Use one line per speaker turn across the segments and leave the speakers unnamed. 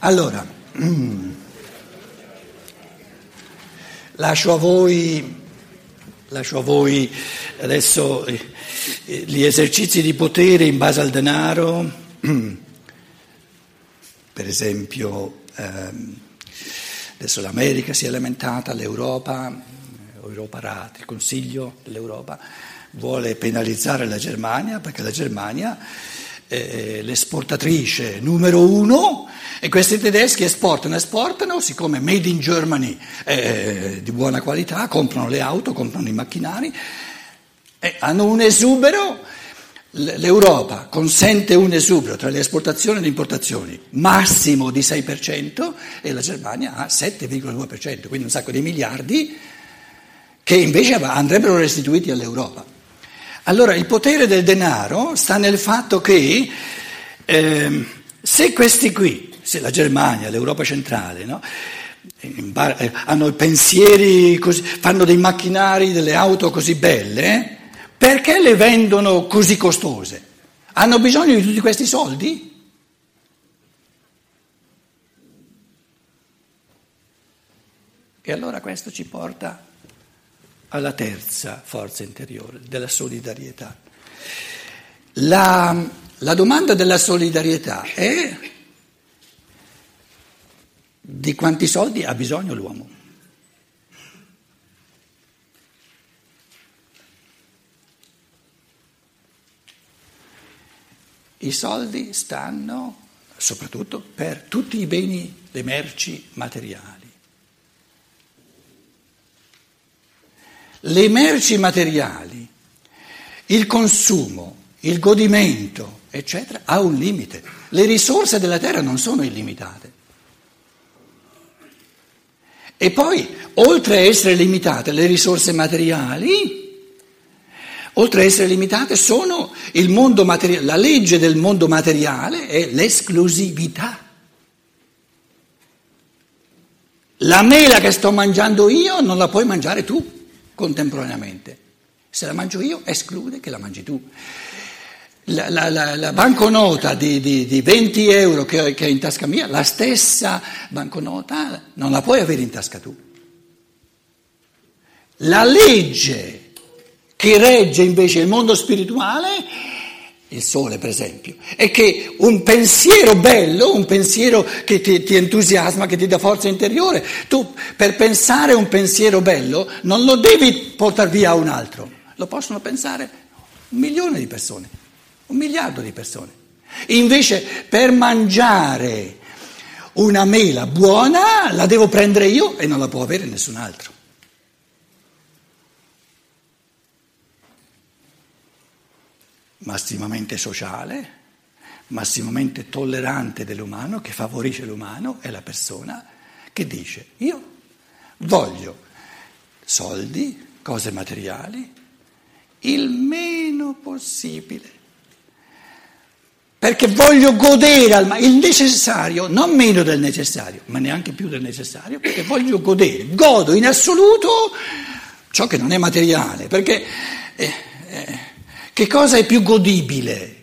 Allora, lascio a voi, lascio a voi adesso eh, gli esercizi di potere in base al denaro, per esempio ehm, adesso l'America si è lamentata, l'Europa, Europa Rat, il Consiglio dell'Europa vuole penalizzare la Germania perché la Germania è l'esportatrice numero uno e questi tedeschi esportano, esportano, siccome made in Germany è di buona qualità, comprano le auto, comprano i macchinari, e hanno un esubero. L'Europa consente un esubero tra le esportazioni e le importazioni massimo di 6% e la Germania ha 7,2%, quindi un sacco di miliardi che invece andrebbero restituiti all'Europa. Allora il potere del denaro sta nel fatto che eh, se questi qui se la Germania, l'Europa centrale, no? Eh, hanno pensieri così, fanno dei macchinari, delle auto così belle, eh? perché le vendono così costose? Hanno bisogno di tutti questi soldi? E allora questo ci porta alla terza forza interiore, della solidarietà. La, la domanda della solidarietà è di quanti soldi ha bisogno l'uomo. I soldi stanno soprattutto per tutti i beni, le merci materiali. Le merci materiali, il consumo, il godimento, eccetera, ha un limite. Le risorse della terra non sono illimitate. E poi, oltre a essere limitate le risorse materiali, oltre a essere limitate sono il mondo materiale, la legge del mondo materiale è l'esclusività. La mela che sto mangiando io non la puoi mangiare tu contemporaneamente. Se la mangio io, esclude che la mangi tu. La, la, la, la banconota di, di, di, 20 euro che, che è in tasca mia, la stessa banconota non la puoi avere in tasca tu. La legge che regge invece il mondo spirituale, il sole per esempio, è che un pensiero bello, un pensiero che ti, ti entusiasma, che ti dà forza interiore, tu per pensare un pensiero bello non lo devi portare via a un altro, lo possono pensare un milione di persone un miliardo di persone. Invece per mangiare una mela buona la devo prendere io e non la può avere nessun altro. Massimamente sociale, massimamente tollerante dell'umano, che favorisce l'umano, è la persona che dice io voglio soldi, cose materiali, il meno possibile perché voglio godere al, il necessario, non meno del necessario, ma neanche più del necessario, perché voglio godere, godo in assoluto ciò che non è materiale, perché eh, eh, che cosa è più godibile?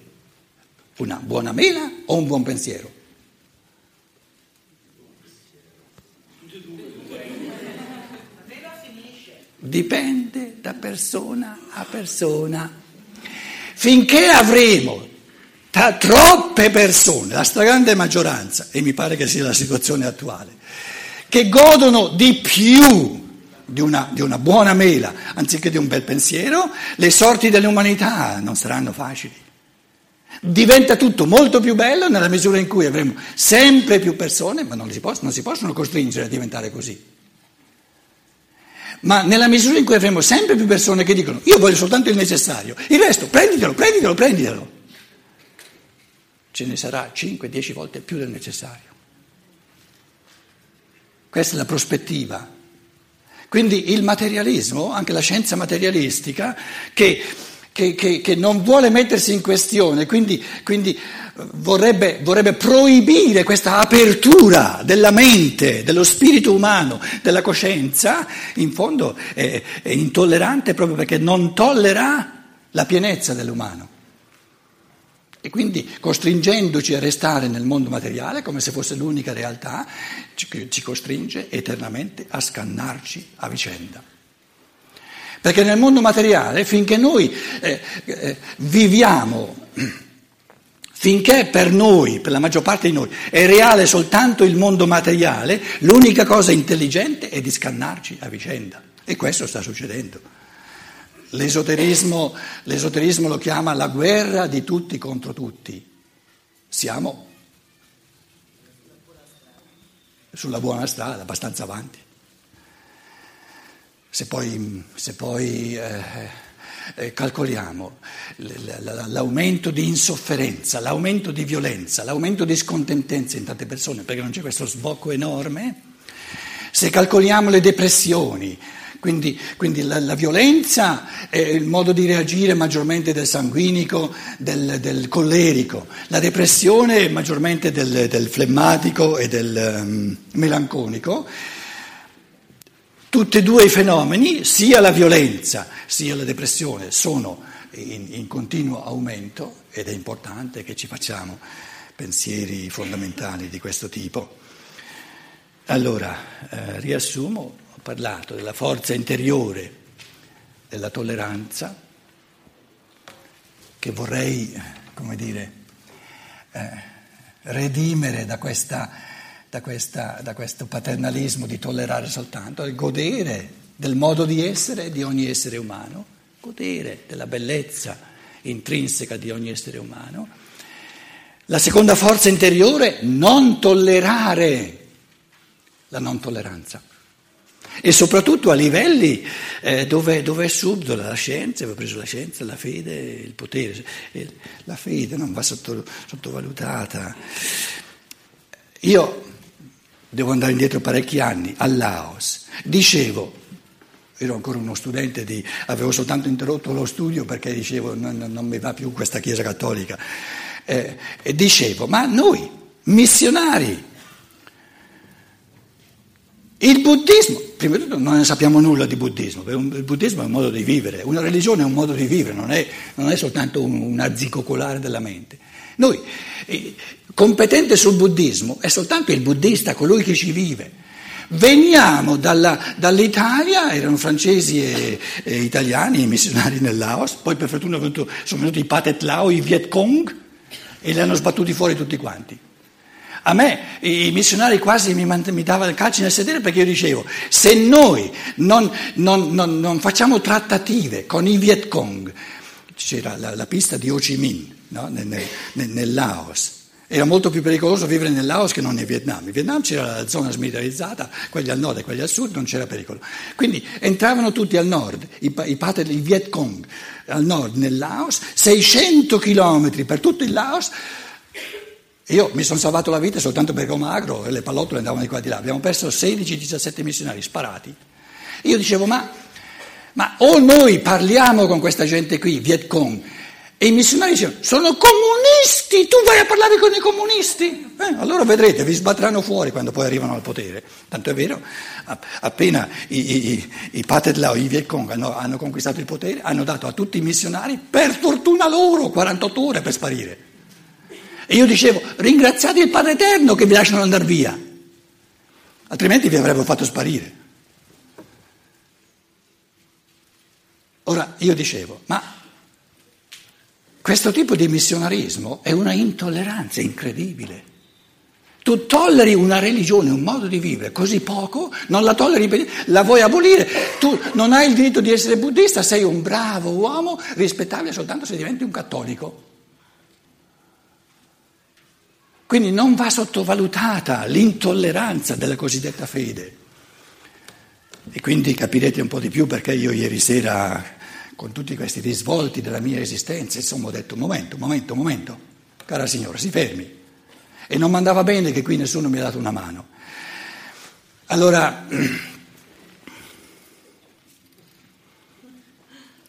Una buona mela o un buon pensiero? Dipende da persona a persona. Finché avremo tra troppe persone, la stragrande maggioranza, e mi pare che sia la situazione attuale, che godono di più di una, di una buona mela anziché di un bel pensiero, le sorti dell'umanità non saranno facili. Diventa tutto molto più bello nella misura in cui avremo sempre più persone, ma non si, possono, non si possono costringere a diventare così. Ma nella misura in cui avremo sempre più persone che dicono io voglio soltanto il necessario, il resto prenditelo, prenditelo, prenditelo ce ne sarà 5-10 volte più del necessario. Questa è la prospettiva. Quindi il materialismo, anche la scienza materialistica, che, che, che, che non vuole mettersi in questione, quindi, quindi vorrebbe, vorrebbe, proibire questa apertura della mente, dello spirito umano, della coscienza, in fondo è, è intollerante proprio perché non tollera la pienezza dell'umano. E quindi costringendoci a restare nel mondo materiale come se fosse l'unica realtà, ci, costringe eternamente a scannarci a vicenda. Perché nel mondo materiale, finché noi eh, eh, viviamo, finché per noi, per la maggior parte di noi, è reale soltanto il mondo materiale, l'unica cosa intelligente è di scannarci a vicenda. E questo sta succedendo. L'esoterismo, l'esoterismo lo chiama la guerra di tutti contro tutti. Siamo sulla buona strada, abbastanza avanti. Se poi, se poi eh, eh, calcoliamo l'aumento di insofferenza, l'aumento di violenza, l'aumento di scontentenza in tante persone, perché non c'è questo sbocco enorme, se calcoliamo le depressioni, quindi, quindi la, la, violenza è il modo di reagire maggiormente del sanguinico, del, del collerico, la depressione è maggiormente del, del flemmatico e del um, melanconico. Tutti e due i fenomeni, sia la violenza sia la depressione, sono in, in continuo aumento ed è importante che ci facciamo pensieri fondamentali di questo tipo. Allora, eh, riassumo, parlato della forza interiore della tolleranza che vorrei, come dire, eh, redimere da questa da, questa, da questo paternalismo di tollerare soltanto, il godere del modo di essere di ogni essere umano, godere della bellezza intrinseca di ogni essere umano. La seconda forza interiore, non tollerare la non tolleranza. E soprattutto a livelli eh, dove, dove, è subdola la scienza, avevo preso la scienza, la fede, il potere. La fede non va sottovalutata. Io devo andare indietro parecchi anni, al Laos. Dicevo, ero ancora uno studente, di, avevo soltanto interrotto lo studio perché dicevo non, non mi va più questa Chiesa cattolica. Eh, dicevo, ma noi, missionari, il buddismo, prima di tutto non ne sappiamo nulla di buddismo, il buddismo è un modo di vivere, una religione è un modo di vivere, non è, non è soltanto un, un azzicocolare della mente. Noi, eh, competente sul buddismo, è soltanto il buddista, colui che ci vive. Veniamo dalla, dall'Italia, erano francesi e, e, italiani, i missionari nel Laos, poi per fortuna sono venuti i Patet Lao, i Viet Cong, e li hanno sbattuti fuori tutti quanti. A me i missionari quasi mi, mi davano il calcio nel sedere perché io dicevo, se noi non, non, non, non facciamo trattative con i Viet Cong, c'era la, la pista di Ho Chi Minh no? nel, nel, nel, Laos. Era molto più pericoloso vivere nel Laos che non in Vietnam. In Vietnam c'era la zona smilitarizzata, quelli al nord e quelli al sud non c'era pericolo. Quindi entravano tutti al nord, i, i, pater, i Viet Cong al nord nel Laos, 600 chilometri per tutto il Laos. Io mi sono salvato la vita soltanto perché ero magro e le pallottole andavano di qua e di là. Abbiamo perso 16-17 missionari sparati. Io dicevo, ma ma o noi parliamo con questa gente qui, Viet Cong, e i missionari dicono, sono comunisti, tu vai a parlare con i comunisti? Eh, allora vedrete, vi sbatteranno fuori quando poi arrivano al potere. Tanto è vero, appena i, i, i Patet Lao, i Viet Cong hanno, hanno conquistato il potere, hanno dato a tutti i missionari, per fortuna loro, 48 ore per sparire. E io dicevo, ringraziate il Padre Eterno che vi lasciano andare via, altrimenti vi avrebbero fatto sparire. Ora io dicevo, ma questo tipo di missionarismo è una intolleranza incredibile. Tu tolleri una religione, un modo di vivere così poco, non la tolleri, la vuoi abolire. Tu non hai il diritto di essere buddista, sei un bravo uomo, rispettabile soltanto se diventi un cattolico. Quindi non va sottovalutata l'intolleranza della cosiddetta fede. E quindi capirete un po' di più perché io ieri sera con tutti questi risvolti della mia esistenza, insomma ho detto, momento, momento, momento, cara signora, si fermi. E non mi andava bene che qui nessuno mi ha dato una mano. Allora,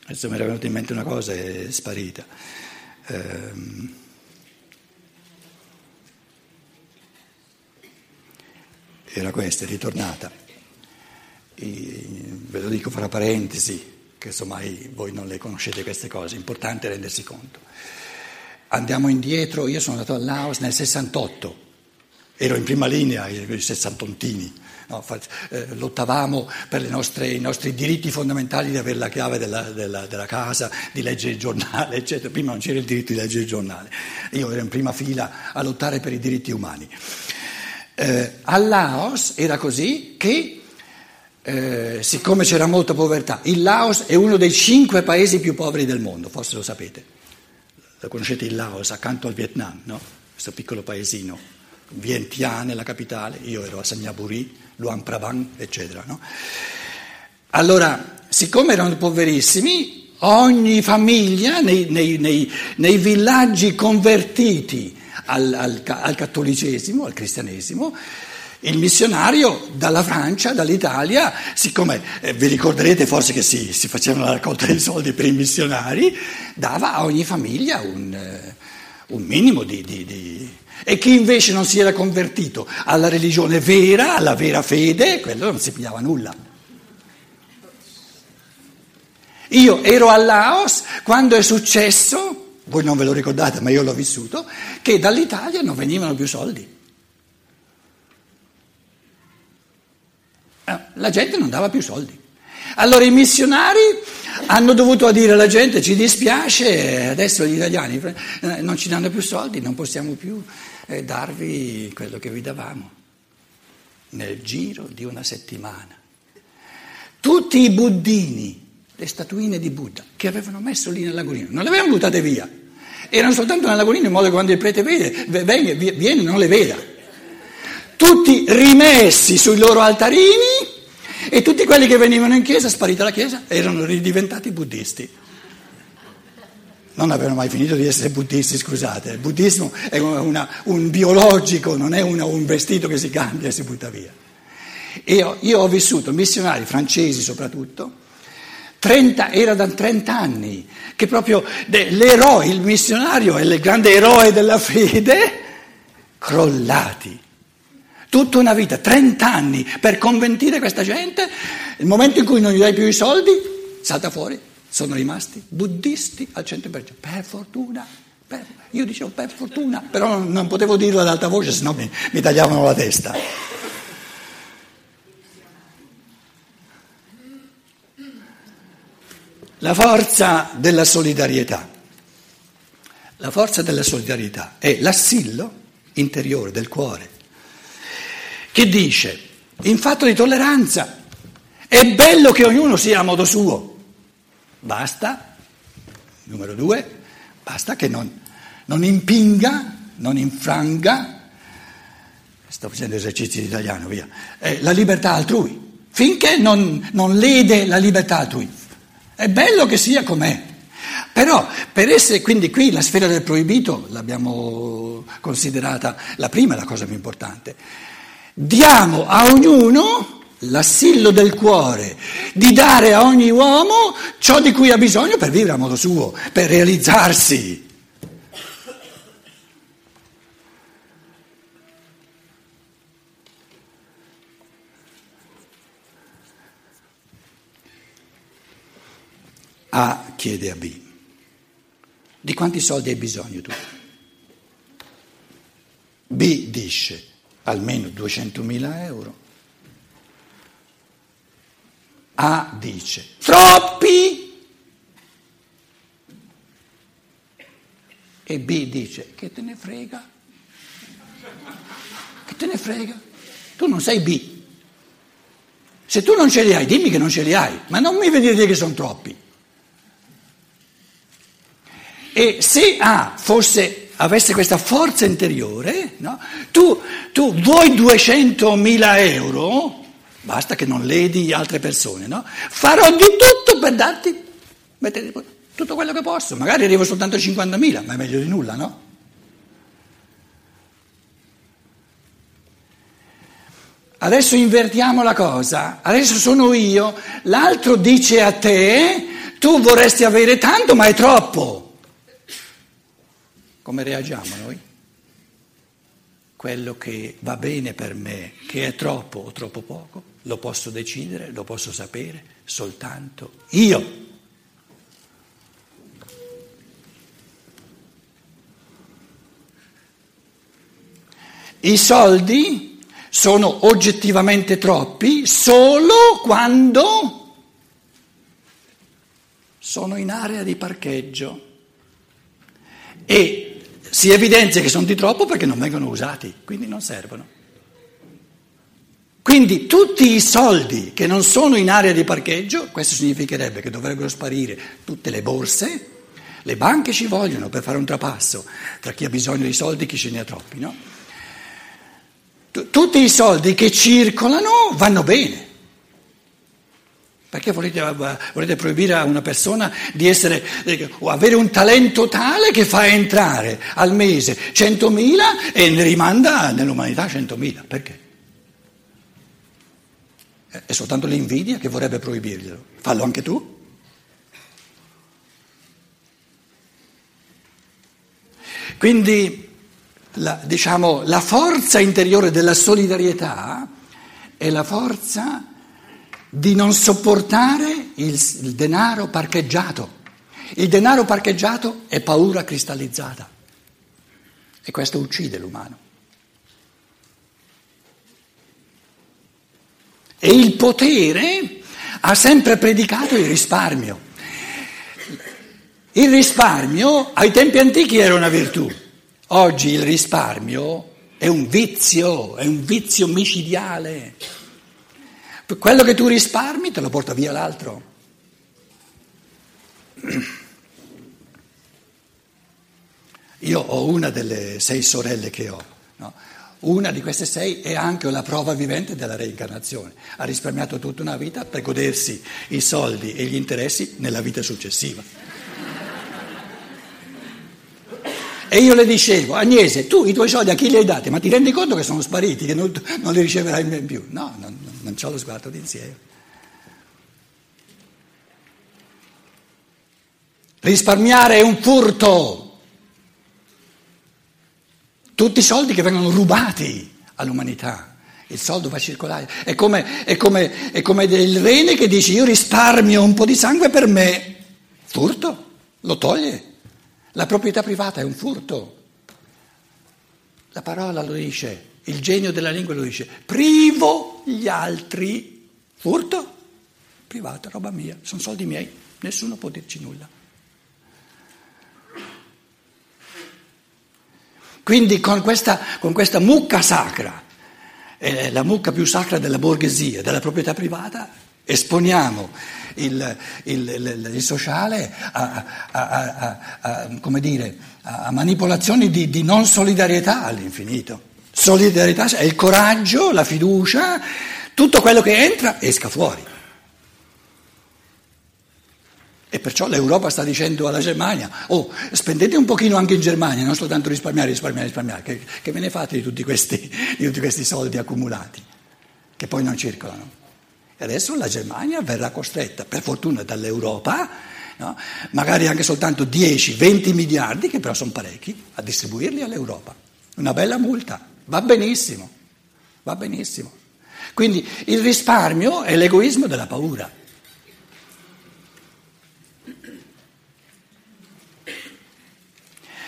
adesso mi era venuta in mente una cosa e è sparita. Ehm, era questa, è ritornata. E, ve lo dico fra parentesi che insomma voi non le conoscete queste cose, è importante rendersi conto. Andiamo indietro, io sono andato al Laos nel 68, ero in prima linea, i sessantontini, no, eh, lottavamo per nostre, i nostri diritti fondamentali di avere la chiave della, della, della, casa, di leggere il giornale, eccetera. Prima non c'era il diritto di leggere il giornale, io ero in prima fila a lottare per i diritti umani. Eh, al Laos era così che, eh, siccome c'era molta povertà, il Laos è uno dei cinque paesi più poveri del mondo, forse lo sapete. Lo conoscete il Laos, accanto al Vietnam, no? questo piccolo paesino. Vientiane, la capitale, io ero a Sagnaburi, Luang Prabang, eccetera. No? Allora, siccome erano poverissimi, ogni famiglia nei, nei, nei, nei villaggi convertiti al, al, al cattolicesimo, al cristianesimo, il missionario dalla Francia, dall'Italia, siccome eh, vi ricorderete forse che si, si, facevano la raccolta dei soldi per i missionari, dava a ogni famiglia un, eh, un minimo di, di, di, E chi invece non si era convertito alla religione vera, alla vera fede, quello non si pigliava nulla. Io ero a Laos quando è successo, voi non ve lo ricordate ma io l'ho vissuto, che dall'Italia non venivano più soldi. Eh, la gente non dava più soldi. Allora i missionari hanno dovuto dire alla gente ci dispiace, adesso gli italiani eh, non ci danno più soldi, non possiamo più eh, darvi quello che vi davamo. Nel giro di una settimana. Tutti i buddini, le statuine di Buddha che avevano messo lì nel lagonino, non le avevano buttate via, erano soltanto nel lagonino in modo che quando il prete vede, viene, non le veda tutti rimessi sui loro altarini e tutti quelli che venivano in chiesa, sparita la chiesa, erano ridiventati buddisti. Non avevano mai finito di essere buddisti, scusate. Il buddismo è una, un biologico, non è una, un vestito che si cambia e si butta via. Io, io ho vissuto missionari francesi soprattutto, 30, era da 30 anni, che proprio l'eroe, il missionario è il grande eroe della fede, crollati tutta una vita, 30 anni per conventire questa gente, il momento in cui non gli dai più i soldi, salta fuori, sono rimasti buddisti al 100%, per fortuna. Per, io dicevo per fortuna, però non, non potevo dirlo ad alta voce, sennò mi, mi tagliavano la testa. La forza della solidarietà. La forza della solidarietà è l'assillo interiore del cuore che dice, in fatto di tolleranza, è bello che ognuno sia a modo suo. Basta, numero due, basta che non, non impinga, non infranga, sto facendo esercizi di italiano, via, eh, la libertà altrui, finché non, non lede la libertà altrui. È bello che sia com'è. Però per essere, quindi qui la sfera del proibito l'abbiamo considerata la prima, la cosa più importante diamo a ognuno l'assillo del cuore di dare a ogni uomo ciò di cui ha bisogno per vivere a modo suo, per realizzarsi. A chiede a B, di quanti soldi hai bisogno tu? B dice, almeno 200.000 euro. A dice, troppi! E B dice, che te ne frega? Che te ne frega? Tu non sei B. Se tu non ce li hai, dimmi che non ce li hai, ma non mi dire che sono troppi. E se A fosse avesse questa forza interiore, no? tu, tu, vuoi 200.000 euro, basta che non ledi altre persone, no? farò di tutto per darti tutto quello che posso, magari arrivo soltanto a 50.000, ma è meglio di nulla, no? Adesso invertiamo la cosa, adesso sono io, l'altro dice a te, tu vorresti avere tanto ma è troppo. Come reagiamo noi? Quello che va bene per me, che è troppo o troppo poco, lo posso decidere, lo posso sapere soltanto io. I soldi sono oggettivamente troppi solo quando sono in area di parcheggio e si evidenzia che sono di troppo perché non vengono usati, quindi non servono. Quindi tutti i soldi che non sono in area di parcheggio, questo significherebbe che dovrebbero sparire tutte le borse, le banche ci vogliono per fare un trapasso tra chi ha bisogno di soldi e chi ce ne ha troppi, no? Tutti i soldi che circolano vanno bene. Perché volete, volete, proibire a una persona di essere, o avere un talento tale che fa entrare al mese 100.000 e ne rimanda nell'umanità 100.000? Perché? È soltanto l'invidia che vorrebbe proibirglielo. Fallo anche tu. Quindi la, diciamo, la forza interiore della solidarietà è la forza di non sopportare il, il denaro parcheggiato. Il denaro parcheggiato è paura cristallizzata e questo uccide l'umano. E il potere ha sempre predicato il risparmio. Il risparmio ai tempi antichi era una virtù, oggi il risparmio è un vizio, è un vizio micidiale. Quello che tu risparmi te lo porta via l'altro. Io ho una delle sei sorelle che ho. No? Una di queste sei è anche la prova vivente della reincarnazione. Ha risparmiato tutta una vita per godersi i soldi e gli interessi nella vita successiva. E io le dicevo, Agnese, tu i tuoi soldi a chi li hai dati? Ma ti rendi conto che sono spariti, che non, non li riceverai mai più? No, non, non ho lo sguardo d'insieme. Risparmiare è un furto. Tutti i soldi che vengono rubati all'umanità. Il soldo va a circolare. È come, è, come, è come il rene che dice io risparmio un po' di sangue per me. Furto, lo toglie. La proprietà privata è un furto. La parola lo dice, il genio della lingua lo dice. Privo gli altri. Furto? Privata, roba mia, sono soldi miei, nessuno può dirci nulla. Quindi con questa, con questa mucca sacra, eh, la mucca più sacra della borghesia, della proprietà privata, esponiamo il, il, il, il sociale a, a, a, dire, a manipolazioni di, di non solidarietà all'infinito. Solidarietà è il coraggio, la fiducia, tutto quello che entra esca fuori. E perciò l'Europa sta dicendo alla Germania, oh, spendete un pochino anche in Germania, non soltanto risparmiare, risparmiare, risparmiare, che, che ve ne fate di tutti, questi, di tutti questi soldi accumulati, che poi non circolano. E adesso la Germania verrà costretta, per fortuna dall'Europa, no? magari anche soltanto 10-20 miliardi, che però sono parecchi, a distribuirli all'Europa. Una bella multa, va benissimo, va benissimo. Quindi il risparmio è l'egoismo della paura.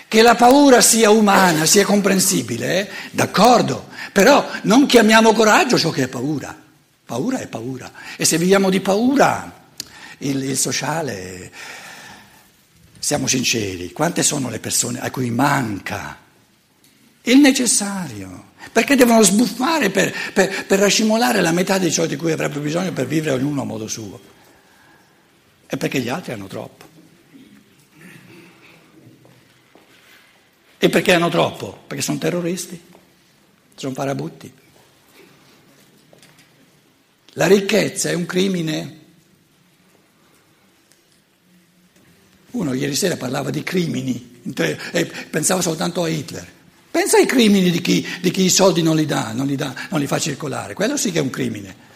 Che la paura sia umana, sia comprensibile, eh? d'accordo, però non chiamiamo coraggio ciò che è paura. Paura è paura. E se viviamo di paura, il, il sociale, siamo sinceri, quante sono le persone a cui manca il necessario? Perché devono sbuffare per, per, per racimolare la metà di ciò di cui avrebbero bisogno per vivere ognuno a modo suo? E perché gli altri hanno troppo. E perché hanno troppo? Perché sono terroristi, sono parabutti. La ricchezza è un crimine. Uno ieri sera parlava di crimini e pensava soltanto a Hitler. Pensa ai crimini di chi, di chi i soldi non li dà, non li dà, non li fa circolare. Quello sì che è un crimine.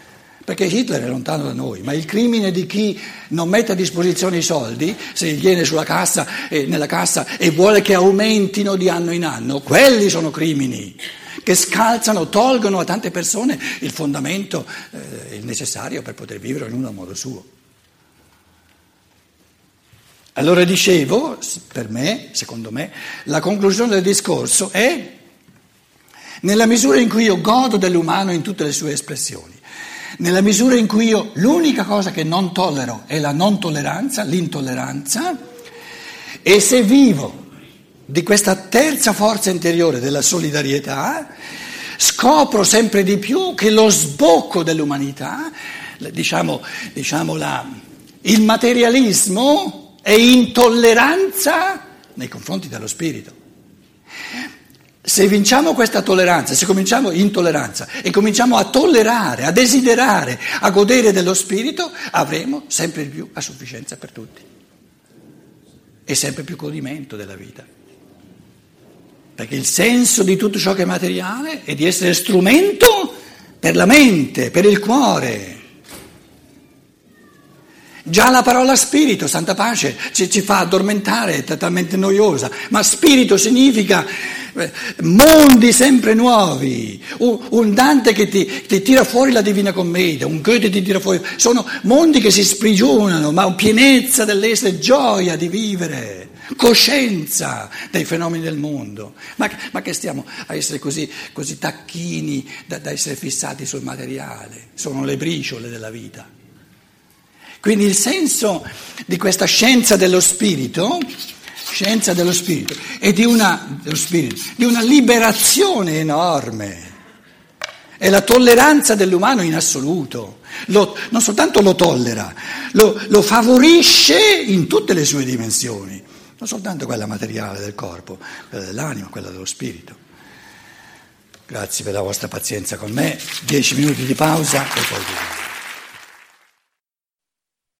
Perché Hitler è lontano da noi, ma il crimine di chi non mette a disposizione i soldi, se viene sulla cassa, eh, nella cassa e vuole che aumentino di anno in anno, quelli sono crimini che scalzano, tolgono a tante persone il fondamento eh, il necessario per poter vivere ognuno a modo suo. Allora dicevo, per me, secondo me, la conclusione del discorso è nella misura in cui io godo dell'umano in tutte le sue espressioni, nella misura in cui io l'unica cosa che non tollero è la non tolleranza, l'intolleranza, e se vivo di questa terza forza interiore della solidarietà, scopro sempre di più che lo sbocco dell'umanità, diciamo, diciamo la, il materialismo è intolleranza nei confronti dello spirito. Se vinciamo questa tolleranza, se cominciamo intolleranza e cominciamo a tollerare, a desiderare, a godere dello spirito, avremo sempre più a sufficienza per tutti e sempre più godimento della vita. Perché il senso di tutto ciò che è materiale è di essere strumento per la mente, per il cuore. Già la parola spirito, santa pace, ci, ci fa addormentare, è totalmente noiosa, ma spirito significa mondi sempre nuovi, un, Dante che ti, ti, tira fuori la Divina Commedia, un Goethe ti tira fuori, sono mondi che si sprigionano, ma pienezza dell'essere, gioia di vivere, coscienza dei fenomeni del mondo. Ma, ma che stiamo a essere così, così tacchini da, da essere fissati sul materiale? Sono le briciole della vita. Quindi il senso di questa scienza dello spirito, scienza dello spirito, è di una, spirito, di una liberazione enorme. È la tolleranza dell'umano in assoluto. Lo, non soltanto lo tollera, lo, lo favorisce in tutte le sue dimensioni, non soltanto quella materiale del corpo, quella dell'anima, quella dello spirito. Grazie per la vostra pazienza con me. Dieci minuti di pausa e poi...